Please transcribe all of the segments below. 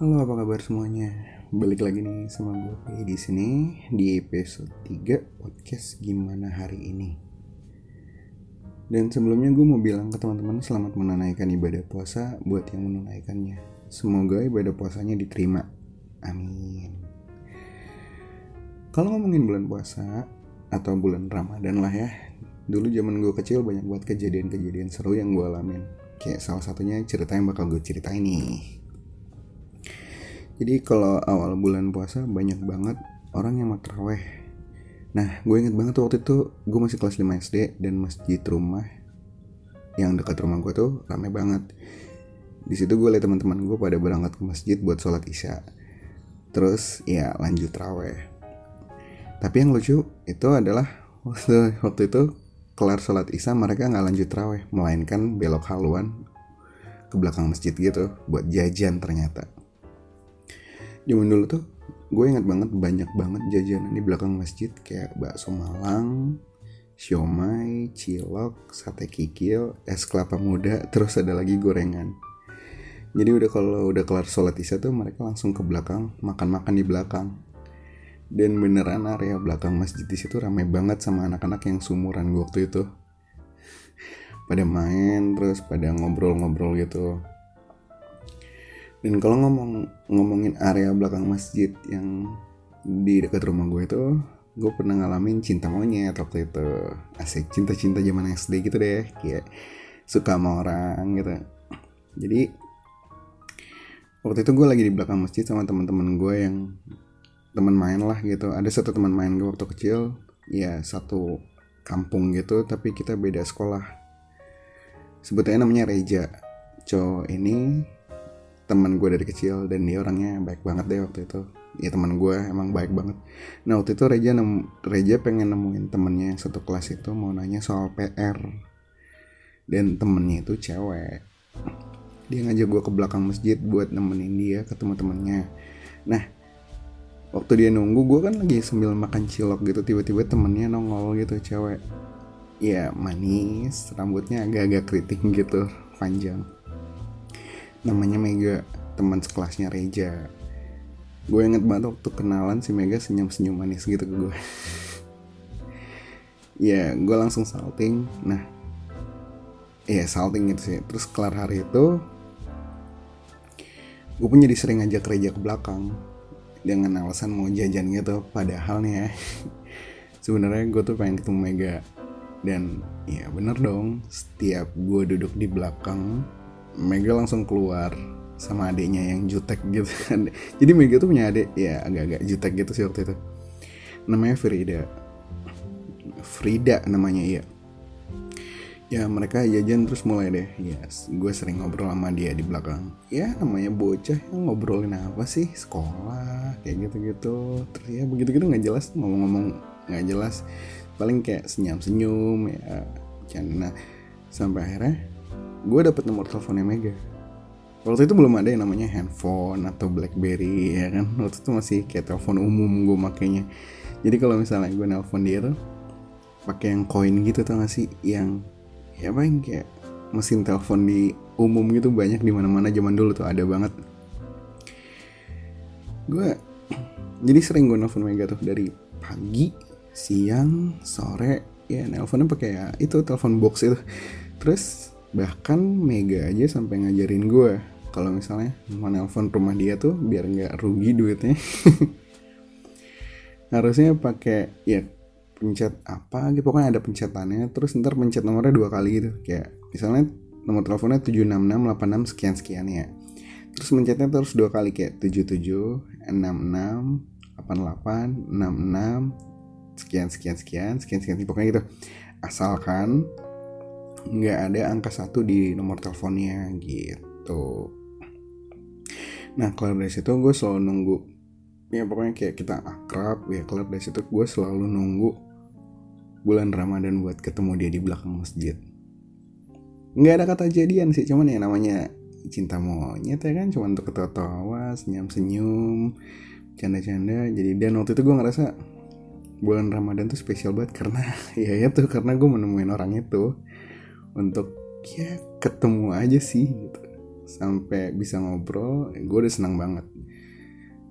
Halo, apa kabar semuanya? Balik lagi nih sama gue di sini di episode 3 podcast Gimana Hari Ini. Dan sebelumnya gue mau bilang ke teman-teman selamat menunaikan ibadah puasa buat yang menunaikannya. Semoga ibadah puasanya diterima. Amin. Kalau ngomongin bulan puasa atau bulan Ramadan lah ya. Dulu zaman gue kecil banyak buat kejadian-kejadian seru yang gue alamin. Kayak salah satunya cerita yang bakal gue ceritain nih. Jadi kalau awal bulan puasa banyak banget orang yang mau teraweh. Nah, gue inget banget waktu itu gue masih kelas 5 SD dan masjid rumah yang dekat rumah gue tuh rame banget. Di situ gue liat teman-teman gue pada berangkat ke masjid buat sholat isya. Terus ya lanjut teraweh. Tapi yang lucu itu adalah waktu, waktu itu kelar sholat isya mereka nggak lanjut teraweh, melainkan belok haluan ke belakang masjid gitu buat jajan ternyata zaman dulu tuh gue ingat banget banyak banget jajanan di belakang masjid kayak bakso Malang, siomay, cilok, sate kikil, es kelapa muda, terus ada lagi gorengan. Jadi udah kalau udah kelar sholat isya tuh mereka langsung ke belakang makan-makan di belakang. Dan beneran area belakang masjid di situ ramai banget sama anak-anak yang sumuran gue waktu itu. Pada main terus pada ngobrol-ngobrol gitu dan kalau ngomong ngomongin area belakang masjid yang di dekat rumah gue itu gue pernah ngalamin cinta monyet waktu itu. Asik cinta-cinta zaman SD gitu deh kayak suka sama orang gitu. Jadi waktu itu gue lagi di belakang masjid sama teman-teman gue yang teman main lah gitu. Ada satu teman main gue waktu kecil ya satu kampung gitu tapi kita beda sekolah. Sebetulnya namanya Reja. Cowok ini teman gue dari kecil dan dia orangnya baik banget deh waktu itu. Ya teman gue emang baik banget. Nah waktu itu Reja nem Reja pengen nemuin temennya yang satu kelas itu mau nanya soal PR dan temennya itu cewek. Dia ngajak gue ke belakang masjid buat nemenin dia ke teman-temannya nah waktu dia nunggu gue kan lagi sambil makan cilok gitu tiba-tiba temennya nongol gitu cewek. Ya manis rambutnya agak-agak keriting gitu panjang namanya Mega teman sekelasnya Reja. Gue inget banget waktu kenalan si Mega senyum-senyum manis gitu ke gue. Ya gue langsung salting. Nah ya salting gitu sih. Terus kelar hari itu gue pun jadi sering ngajak Reja ke belakang dengan alasan mau jajan gitu. Padahal nih ya sebenarnya gue tuh pengen ketemu Mega. Dan ya bener dong. Setiap gue duduk di belakang Mega langsung keluar sama adiknya yang jutek gitu kan. Jadi Mega tuh punya adik ya agak-agak jutek gitu sih waktu itu. Namanya Frida. Frida namanya iya. Ya mereka jajan terus mulai deh. Ya gue sering ngobrol sama dia di belakang. Ya namanya bocah yang ngobrolin apa sih? Sekolah kayak gitu-gitu. Terus ya begitu-gitu nggak jelas ngomong-ngomong nggak jelas. Paling kayak senyum-senyum ya nah sampai akhirnya gue dapet nomor teleponnya Mega. Waktu itu belum ada yang namanya handphone atau BlackBerry ya kan? Waktu itu masih kayak telepon umum gue makainya. Jadi kalau misalnya gue nelpon dia tuh pakai yang koin gitu tau gak sih? Yang ya apa yang kayak mesin telepon di umum gitu banyak di mana-mana zaman dulu tuh ada banget. Gue jadi sering gue nelfon Mega tuh dari pagi siang sore ya nelfonnya pakai ya itu telepon box itu. Terus bahkan Mega aja sampai ngajarin gue kalau misalnya mau nelfon rumah dia tuh biar nggak rugi duitnya. Harusnya pakai ya pencet apa gitu. Pokoknya ada pencetannya terus ntar pencet nomornya dua kali gitu. Kayak misalnya nomor teleponnya 76686 sekian sekian ya. Terus mencetnya terus dua kali kayak 77 66 88 66 sekian sekian sekian sekian sekian pokoknya gitu. Asalkan nggak ada angka satu di nomor teleponnya gitu. Nah kelar dari situ gue selalu nunggu. Ya pokoknya kayak kita akrab ya kelar dari situ gue selalu nunggu bulan Ramadan buat ketemu dia di belakang masjid. Nggak ada kata jadian sih cuman ya namanya cinta monyet ya kan? Cuma untuk ketawa-tawa senyum-senyum canda-canda. Jadi dan waktu itu gue ngerasa bulan Ramadan tuh spesial banget karena ya ya tuh karena gue menemuin orang itu untuk ya ketemu aja sih gitu. Sampai bisa ngobrol gue udah senang banget.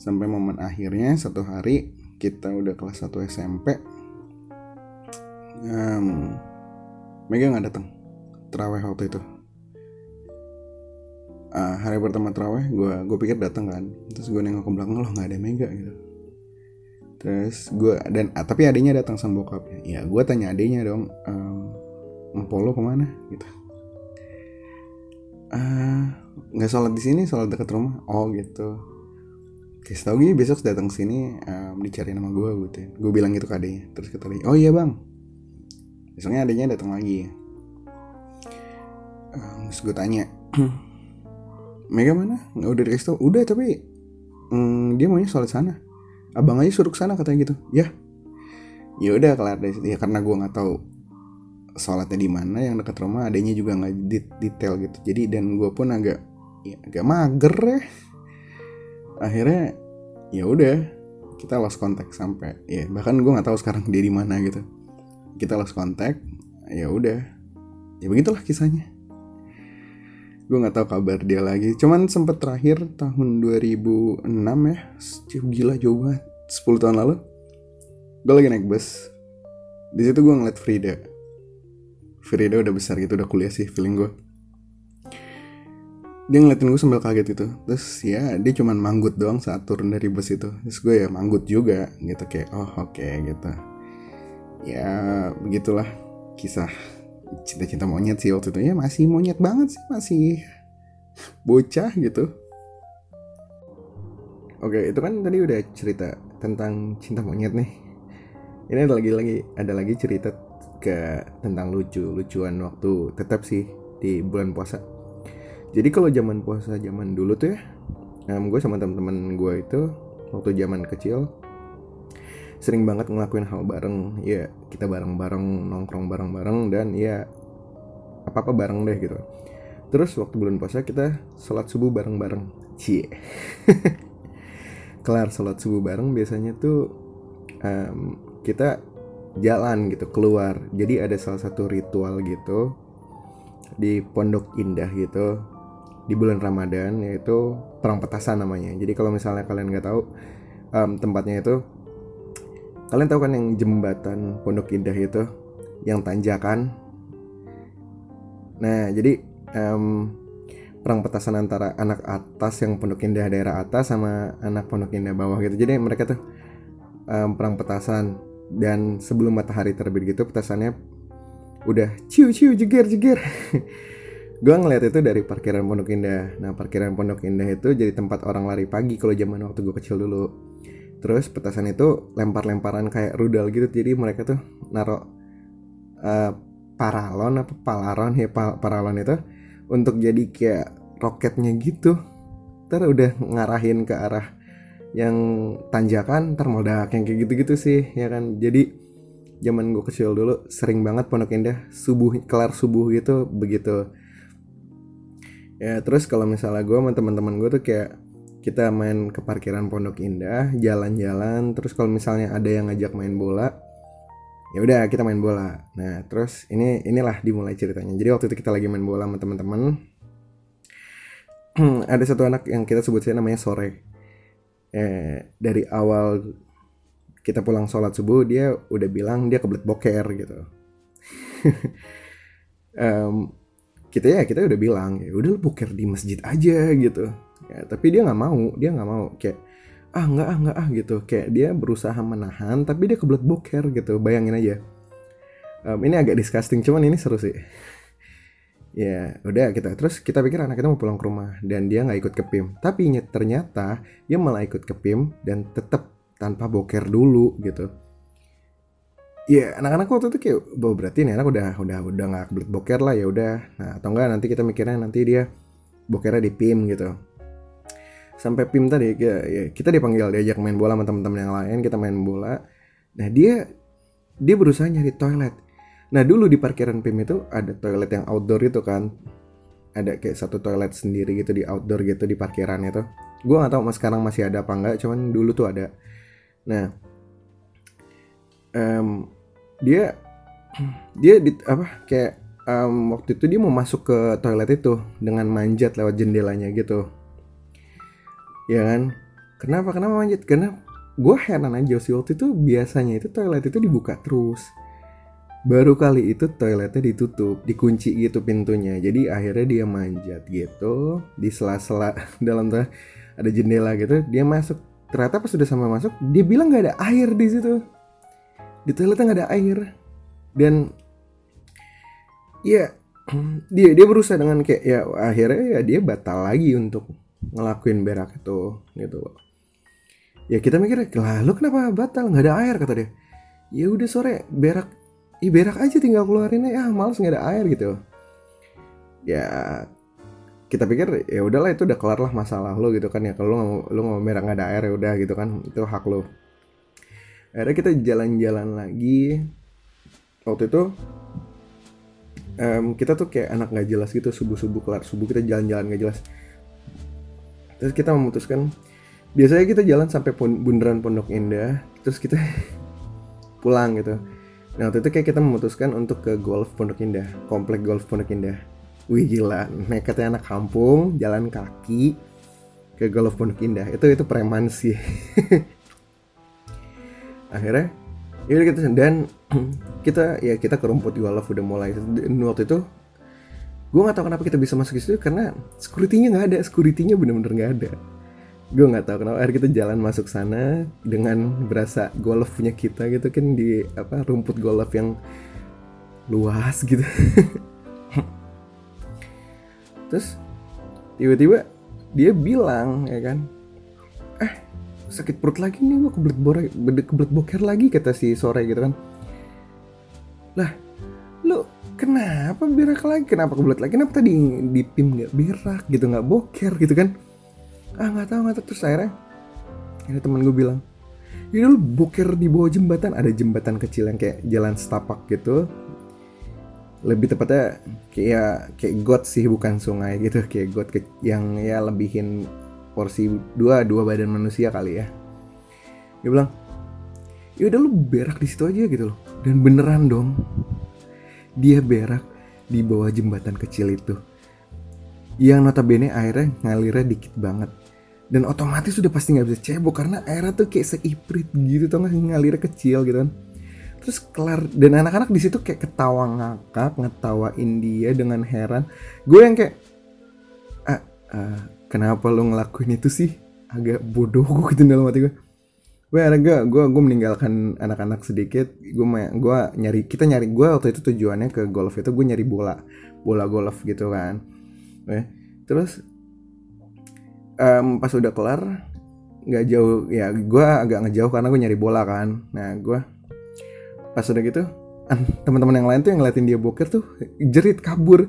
Sampai momen akhirnya satu hari kita udah kelas 1 SMP um, Mega nggak datang teraweh waktu itu. Uh, hari pertama teraweh gue gue pikir datang kan. Terus gue nengok ke belakang loh nggak ada Mega gitu. Terus gue dan ah, tapi adiknya datang sama bokapnya. Ya gue tanya adiknya dong um, Polo ke mana gitu ah, nggak uh, sholat di sini sholat dekat rumah oh gitu Oke, tau gini besok datang sini um, dicari nama gue gitu. Gue bilang gitu ke adiknya. Terus kata dia, oh iya bang. Besoknya adiknya datang lagi. Um, terus gue tanya, Mega mana? Nggak udah dikasih tau? Udah tapi um, dia maunya sholat sana. Abang aja suruh sana katanya gitu. Ya, ya udah kelar dari. Ya karena gue nggak tahu sholatnya di mana yang dekat rumah adanya juga nggak detail gitu. Jadi dan gue pun agak ya agak mager ya. Akhirnya ya udah kita lost contact sampai ya bahkan gue nggak tahu sekarang dia di mana gitu. Kita lost contact ya udah. Ya begitulah kisahnya. Gue nggak tahu kabar dia lagi. Cuman sempet terakhir tahun 2006 ya gila jauh banget. 10 tahun lalu gue lagi naik bus. Di situ gue ngeliat Frida Frida udah besar gitu udah kuliah sih feeling gue dia ngeliatin gue sambil kaget gitu. Terus ya dia cuman manggut doang saat turun dari bus itu. Terus gue ya manggut juga gitu kayak oh oke okay, gitu. Ya begitulah kisah cinta-cinta monyet sih waktu itu. Ya masih monyet banget sih masih bocah gitu. Oke itu kan tadi udah cerita tentang cinta monyet nih. Ini ada lagi lagi ada lagi cerita ke tentang lucu lucuan waktu tetap sih di bulan puasa. Jadi kalau zaman puasa zaman dulu tuh ya um, gue sama teman-teman gue itu waktu zaman kecil sering banget ngelakuin hal bareng. Ya kita bareng-bareng nongkrong bareng-bareng dan ya apa-apa bareng deh gitu. Terus waktu bulan puasa kita sholat subuh bareng-bareng. Cie. Kelar sholat subuh bareng biasanya tuh um, kita jalan gitu keluar. Jadi ada salah satu ritual gitu di Pondok Indah gitu di bulan Ramadan yaitu perang petasan namanya. Jadi kalau misalnya kalian nggak tahu um, tempatnya itu kalian tahu kan yang jembatan Pondok Indah itu yang tanjakan? Nah jadi um, perang petasan antara anak atas yang Pondok Indah daerah atas sama anak Pondok Indah bawah gitu. Jadi mereka tuh um, perang petasan dan sebelum matahari terbit gitu petasannya udah ciu ciu jeger jeger. Gue ngeliat itu dari parkiran Pondok Indah. Nah parkiran Pondok Indah itu jadi tempat orang lari pagi kalau zaman waktu gue kecil dulu. Terus petasan itu lempar-lemparan kayak rudal gitu jadi mereka tuh naruh uh, paralon apa palaron ya paralon itu untuk jadi kayak roketnya gitu. Ntar udah ngarahin ke arah yang tanjakan ntar yang kayak gitu-gitu sih ya kan. Jadi zaman gue kecil dulu sering banget Pondok Indah subuh kelar subuh gitu begitu. Ya terus kalau misalnya gue sama teman-teman gue tuh kayak kita main ke parkiran Pondok Indah jalan-jalan terus kalau misalnya ada yang ngajak main bola ya udah kita main bola. Nah terus ini inilah dimulai ceritanya. Jadi waktu itu kita lagi main bola sama teman-teman ada satu anak yang kita sebut sebutnya namanya sore eh, dari awal kita pulang sholat subuh dia udah bilang dia kebelet boker gitu. Um, kita ya kita udah bilang ya udah boker di masjid aja gitu. Ya, tapi dia nggak mau dia nggak mau. Kayak ah nggak ah nggak ah gitu. Kayak dia berusaha menahan tapi dia kebelet boker gitu. Bayangin aja. Um, ini agak disgusting cuman ini seru sih ya udah kita terus kita pikir anak kita mau pulang ke rumah dan dia nggak ikut ke PIM tapi ternyata dia malah ikut ke PIM dan tetap tanpa boker dulu gitu. Ya anak-anak waktu itu kayak bahwa berarti nih anak udah udah udah nggak kebelet boker lah ya udah. Nah atau enggak nanti kita mikirnya nanti dia bokernya di PIM gitu. Sampai PIM tadi ya, ya, kita dipanggil diajak main bola sama teman-teman yang lain kita main bola. Nah dia dia berusaha nyari toilet Nah dulu di parkiran PIM itu ada toilet yang outdoor itu kan. Ada kayak satu toilet sendiri gitu di outdoor gitu di parkiran itu. Gue gak tahu mas sekarang masih ada apa enggak, cuman dulu tuh ada. Nah, um, dia dia di, apa kayak um, waktu itu dia mau masuk ke toilet itu dengan manjat lewat jendelanya gitu. Ya kan? Kenapa kenapa manjat? Karena gue heran aja sih waktu itu biasanya itu toilet itu dibuka terus baru kali itu toiletnya ditutup dikunci gitu pintunya. Jadi akhirnya dia manjat gitu di sela-sela dalam ada jendela gitu dia masuk. Ternyata pas sudah sama masuk dia bilang nggak ada air di situ. Di toiletnya nggak ada air. Dan ya dia dia berusaha dengan kayak ya akhirnya ya dia batal lagi untuk ngelakuin berak itu gitu. Ya kita mikir lah lu kenapa batal? Nggak ada air kata dia. Ya udah sore berak Ih berak aja tinggal keluarin ya males nggak ada air gitu. Ya kita pikir ya udahlah itu udah kelar lah masalah lo gitu kan ya. Kalau lo nggak lo nggak mau berak nggak ada air ya udah gitu kan. Itu hak lo. Akhirnya kita jalan-jalan lagi. Waktu itu um, kita tuh kayak anak nggak jelas gitu subuh subuh kelar. Subuh kita jalan-jalan nggak jelas. Terus kita memutuskan biasanya kita jalan sampai bundaran Pondok Indah. Terus kita pulang gitu Nah waktu itu kayak kita memutuskan untuk ke golf Pondok Indah, komplek golf Pondok Indah. Wih gila, nekatnya anak kampung, jalan kaki ke golf Pondok Indah. Itu itu preman sih. Akhirnya, ya kita dan kita ya kita ke rumput golf udah mulai. Dan waktu itu gue nggak tahu kenapa kita bisa masuk ke situ karena securitynya nggak ada, securitynya bener-bener nggak ada gue nggak tahu kenapa akhirnya kita jalan masuk sana dengan berasa golf punya kita gitu kan di apa rumput golf yang luas gitu. Terus tiba-tiba dia bilang ya kan eh sakit perut lagi nih gue kebelet boker kebelet boker lagi kata si sore gitu kan. Lah lu kenapa berak lagi? Kenapa kebelet lagi? Kenapa tadi di pim nggak berak gitu nggak boker gitu kan ah nggak tahu nggak tahu. Terus akhirnya ada temen gue bilang ya lu boker di bawah jembatan. Ada jembatan kecil yang kayak jalan setapak gitu. Lebih tepatnya kayak kayak got sih bukan sungai gitu. Kayak got yang ya lebihin porsi dua dua badan manusia kali ya. Dia bilang ya udah lu berak di situ aja gitu loh. Dan beneran dong dia berak di bawah jembatan kecil itu. Yang notabene airnya ngalirnya dikit banget dan otomatis sudah pasti nggak bisa cebok karena airnya tuh kayak seiprit gitu tau gak ngalirnya kecil gitu kan. Terus kelar dan anak-anak di situ kayak ketawa ngakak ngetawain dia dengan heran. Gue yang kayak ah, ah, kenapa lo ngelakuin itu sih? Agak bodoh gue gitu dalam hati gue. Gue agak gue gue meninggalkan anak-anak sedikit. Gue gue nyari kita nyari gue waktu itu tujuannya ke golf itu gue nyari bola bola golf gitu kan. Terus um, pas udah kelar nggak jauh ya gue agak ngejauh karena gue nyari bola kan. Nah gue pas udah gitu teman-teman yang lain tuh yang ngeliatin dia boker tuh jerit kabur.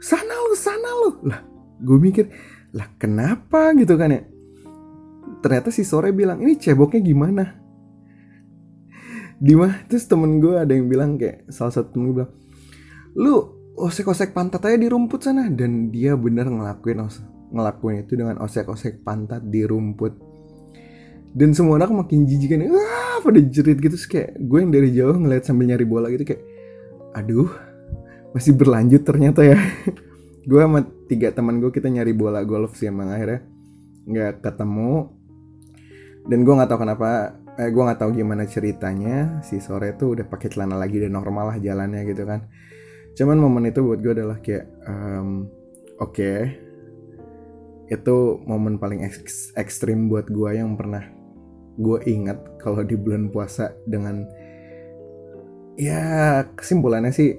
Sana lu sana lu. Lah gue mikir lah kenapa? Gitu kan ya. Ternyata si sore bilang ini ceboknya gimana? Di mah terus temen gue ada yang bilang kayak salah satu temen gue bilang lu osek-osek pantat aja di rumput sana. Dan dia bener ngelakuin ngelakuin itu dengan osek-osek pantat di rumput. Dan semua anak makin jijik kan wah pada jerit gitu. Terus kayak gue yang dari jauh ngeliat sambil nyari bola gitu kayak aduh masih berlanjut ternyata ya. Gue sama tiga teman gue kita nyari bola golf sih emang akhirnya nggak ketemu. Dan gue nggak tahu kenapa eh gue nggak tahu gimana ceritanya. Si sore tuh udah pakai celana lagi dan normal lah jalannya gitu kan. Cuman momen itu buat gue adalah kayak um, oke okay, itu momen paling ek ekstrim buat gue yang pernah gue ingat kalau di bulan puasa dengan ya kesimpulannya sih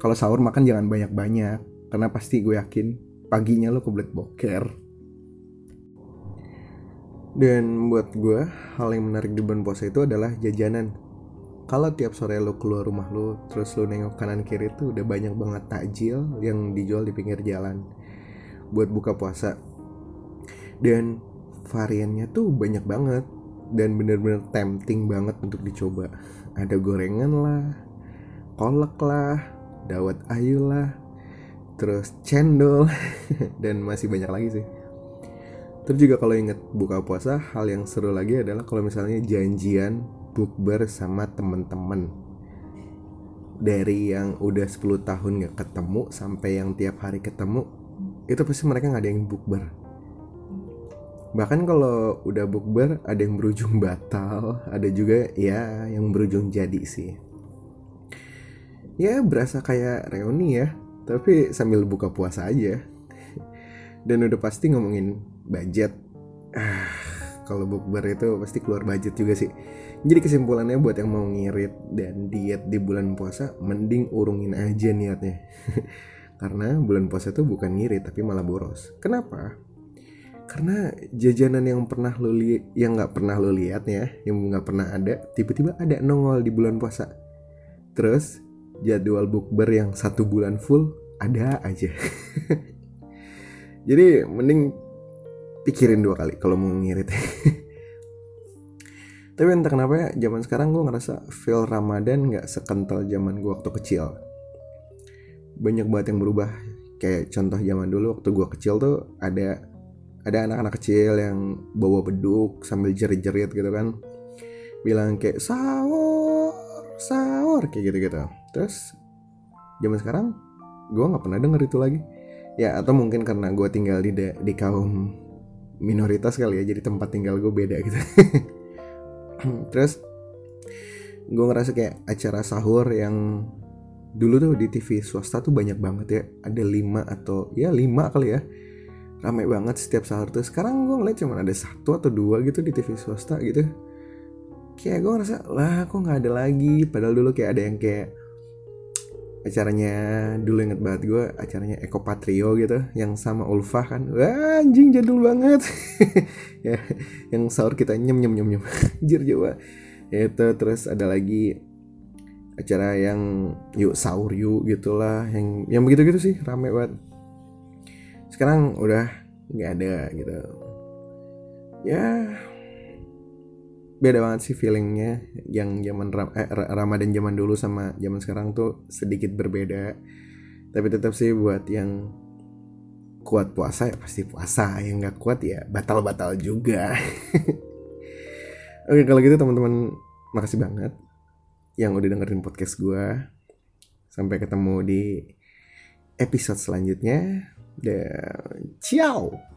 kalau sahur makan jangan banyak-banyak karena pasti gue yakin paginya lo kebelet boker. Dan buat gue hal yang menarik di bulan puasa itu adalah jajanan. Kalau tiap sore lo keluar rumah lo terus lo nengok kanan kiri tuh udah banyak banget takjil yang dijual di pinggir jalan. Buat buka puasa dan variannya tuh banyak banget. Dan bener-bener tempting banget untuk dicoba. Ada gorengan lah kolak lah dawet ayu lah terus cendol dan masih banyak lagi sih. Terus juga kalau inget buka puasa hal yang seru lagi adalah kalau misalnya janjian bukber sama temen-temen. Dari yang udah 10 tahun gak ketemu sampai yang tiap hari ketemu itu pasti mereka nggak ada yang bukber bahkan kalau udah bukber ada yang berujung batal ada juga ya yang berujung jadi sih. Ya berasa kayak reuni ya tapi sambil buka puasa aja. Dan udah pasti ngomongin budget. Ah kalau bukber itu pasti keluar budget juga sih. Jadi kesimpulannya buat yang mau ngirit dan diet di bulan puasa mending urungin aja niatnya. Karena bulan puasa itu bukan ngirit tapi malah boros. Kenapa karena jajanan yang pernah lo li yang nggak pernah lo lihat ya yang nggak pernah ada tiba-tiba ada nongol di bulan puasa. Terus jadwal bukber yang satu bulan full ada aja. Jadi mending pikirin dua kali kalau mau ngirit. Tapi entah kenapa ya zaman sekarang gue ngerasa feel Ramadan nggak sekental zaman gue waktu kecil. Banyak banget yang berubah. Kayak contoh zaman dulu waktu gue kecil tuh ada ada anak-anak kecil yang bawa beduk sambil jerit-jerit gitu kan. Bilang kayak sahur sahur kayak gitu gitu terus zaman sekarang gue nggak pernah denger itu lagi. Ya atau mungkin karena gue tinggal di di kaum minoritas kali ya jadi tempat tinggal gue beda gitu. Terus gue ngerasa kayak acara sahur yang dulu tuh di TV swasta tuh banyak banget ya. Ada lima atau ya lima kali ya ramai banget setiap sahur tuh. Sekarang gue ngeliat cuma ada satu atau dua gitu di TV swasta gitu. Kayak gue ngerasa lah kok nggak ada lagi? Padahal dulu kayak ada yang kayak acaranya dulu inget banget gue acaranya Eko Patrio gitu yang sama Ulfa kan. Wah anjing jadul banget. Ya yang sahur kita nyem nyem nyem nyem. Jir jawa. Itu terus ada lagi acara yang yuk sahur yuk gitulah yang yang begitu gitu sih rame banget sekarang udah nggak ada gitu. Ya beda banget sih feelingnya. Yang zaman ram eh, Ramadan zaman dulu sama zaman sekarang tuh sedikit berbeda. Tapi tetap sih buat yang kuat puasa ya pasti puasa. Yang nggak kuat ya batal-batal juga. Oke kalau gitu teman-teman makasih banget yang udah dengerin podcast gue sampai ketemu di episode selanjutnya dan ciao